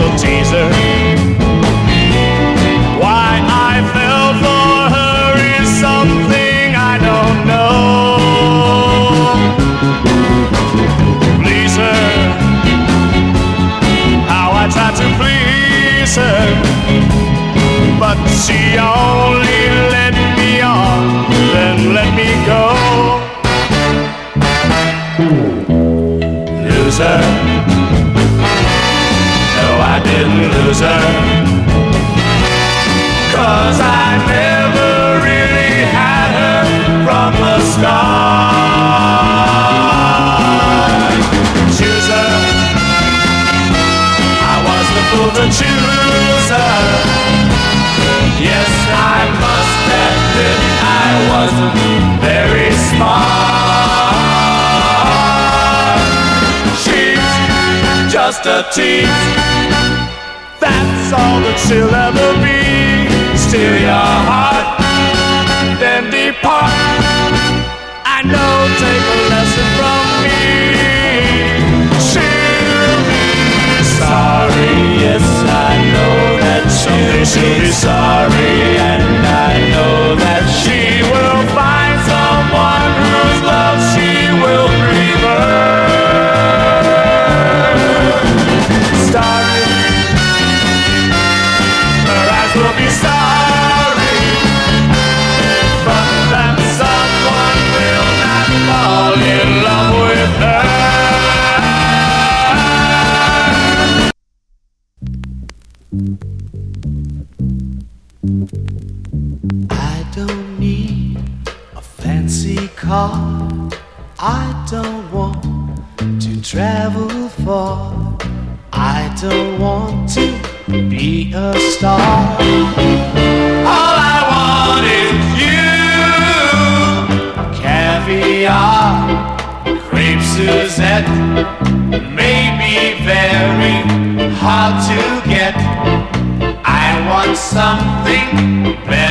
gentle teaser. Why I fell for her is something I don't know. Please her, how I try to please her, but she only let me on, then let me go. Loser loser. Cause I never really had her from the start. Chooser, I was the fool to choose her. Yes, I must admit I wasn't very smart. She's just a tease. That's all that she'll ever be. Steal your heart, then depart. I know, take a lesson from me. She'll be sorry, yes, I know that she'll, she'll be sorry, I don't need a fancy car. I don't want to travel far. I don't want to be a star. Suzette may be very hard to get. I want something better.